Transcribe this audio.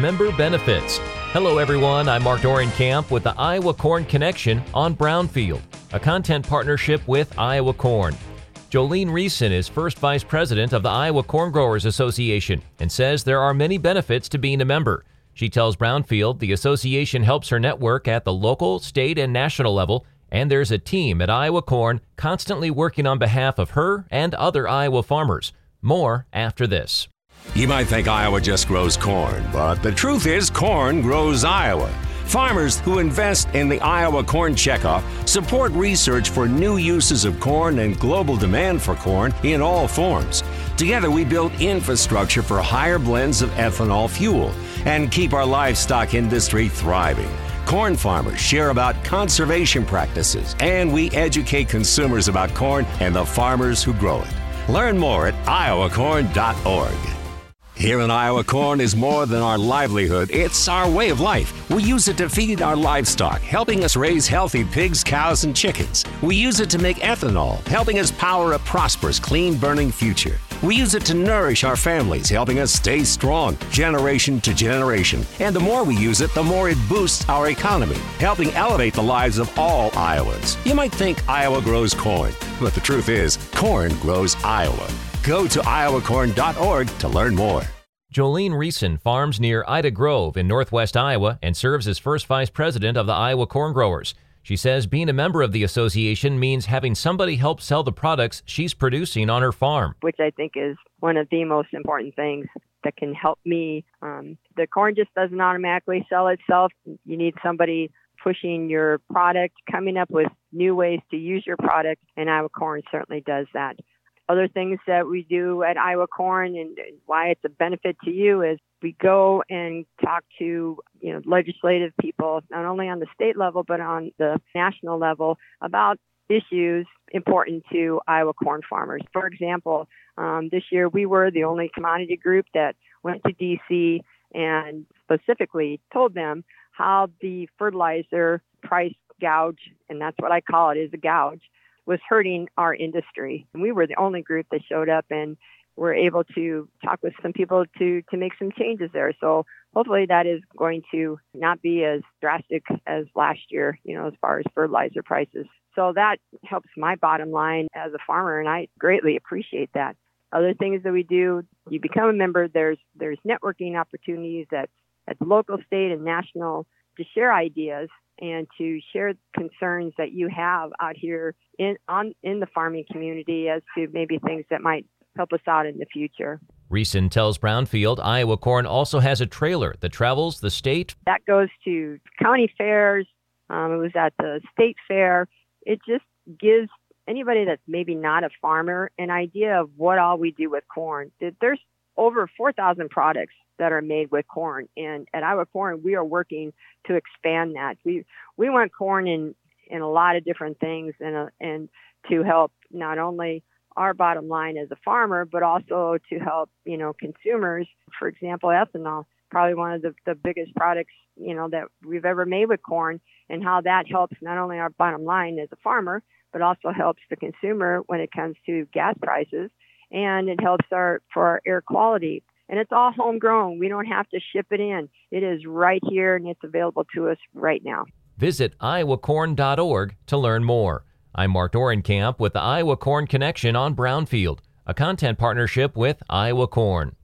member benefits. Hello, everyone. I'm Mark Dorenkamp with the Iowa Corn Connection on Brownfield, a content partnership with Iowa Corn. Jolene Riessen is first vice president of the Iowa Corn Growers Association and says there are many benefits to being a member. She tells Brownfield the association helps her network at the local, state, and national level, and there's a team at Iowa Corn constantly working on behalf of her and other Iowa farmers. More after this. You might think Iowa just grows corn, but the truth is, corn grows Iowa. Farmers who invest in the Iowa Corn Checkoff support research for new uses of corn and global demand for corn in all forms. Together, we build infrastructure for higher blends of ethanol fuel and keep our livestock industry thriving. Corn farmers share about conservation practices, and we educate consumers about corn and the farmers who grow it. Learn more at iowacorn.org. Here in Iowa, corn is more than our livelihood, it's our way of life. We use it to feed our livestock, helping us raise healthy pigs, cows, and chickens. We use it to make ethanol, helping us power a prosperous, clean burning future. We use it to nourish our families, helping us stay strong generation to generation. And the more we use it, the more it boosts our economy, helping elevate the lives of all Iowans. You might think Iowa grows corn, but the truth is, corn grows Iowa. Go to iowacorn.org to learn more. Jolene Riessen farms near Ida Grove in northwest Iowa and serves as first vice president of the Iowa Corn Growers. She says being a member of the association means having somebody help sell the products she's producing on her farm. Which I think is one of the most important things that can help me. Um, the corn just doesn't automatically sell itself. You need somebody pushing your product, coming up with new ways to use your product, and Iowa Corn certainly does that other things that we do at Iowa Corn and why it's a benefit to you is we go and talk to you know legislative people not only on the state level but on the national level about issues important to Iowa corn farmers. For example, um, this year we were the only commodity group that went to DC and specifically told them how the fertilizer price gouge, and that's what I call it, is a gouge, was hurting our industry. And we were the only group that showed up and were able to talk with some people to to make some changes there. So hopefully that is going to not be as drastic as last year, you know, as far as fertilizer prices. So that helps my bottom line as a farmer and I greatly appreciate that. Other things that we do, you become a member, there's there's networking opportunities at at the local, state and national to share ideas and to share concerns that you have out here in on in the farming community as to maybe things that might help us out in the future. Riessen tells Brownfield Iowa Corn also has a trailer that travels the state. That goes to county fairs. Um, it was at the state fair. It just gives anybody that's maybe not a farmer an idea of what all we do with corn. There's over 4,000 products that are made with corn. And at Iowa Corn, we are working to expand that. We we want corn in in a lot of different things, and uh, and to help not only our bottom line as a farmer, but also to help you know consumers. For example, ethanol, probably one of the, the biggest products you know that we've ever made with corn, and how that helps not only our bottom line as a farmer, but also helps the consumer when it comes to gas prices, and it helps our for our air quality and it's all homegrown. We don't have to ship it in. It is right here and it's available to us right now. Visit iowacorn.org to learn more. I'm Mark Dorenkamp with the Iowa Corn Connection on Brownfield, a content partnership with Iowa Corn.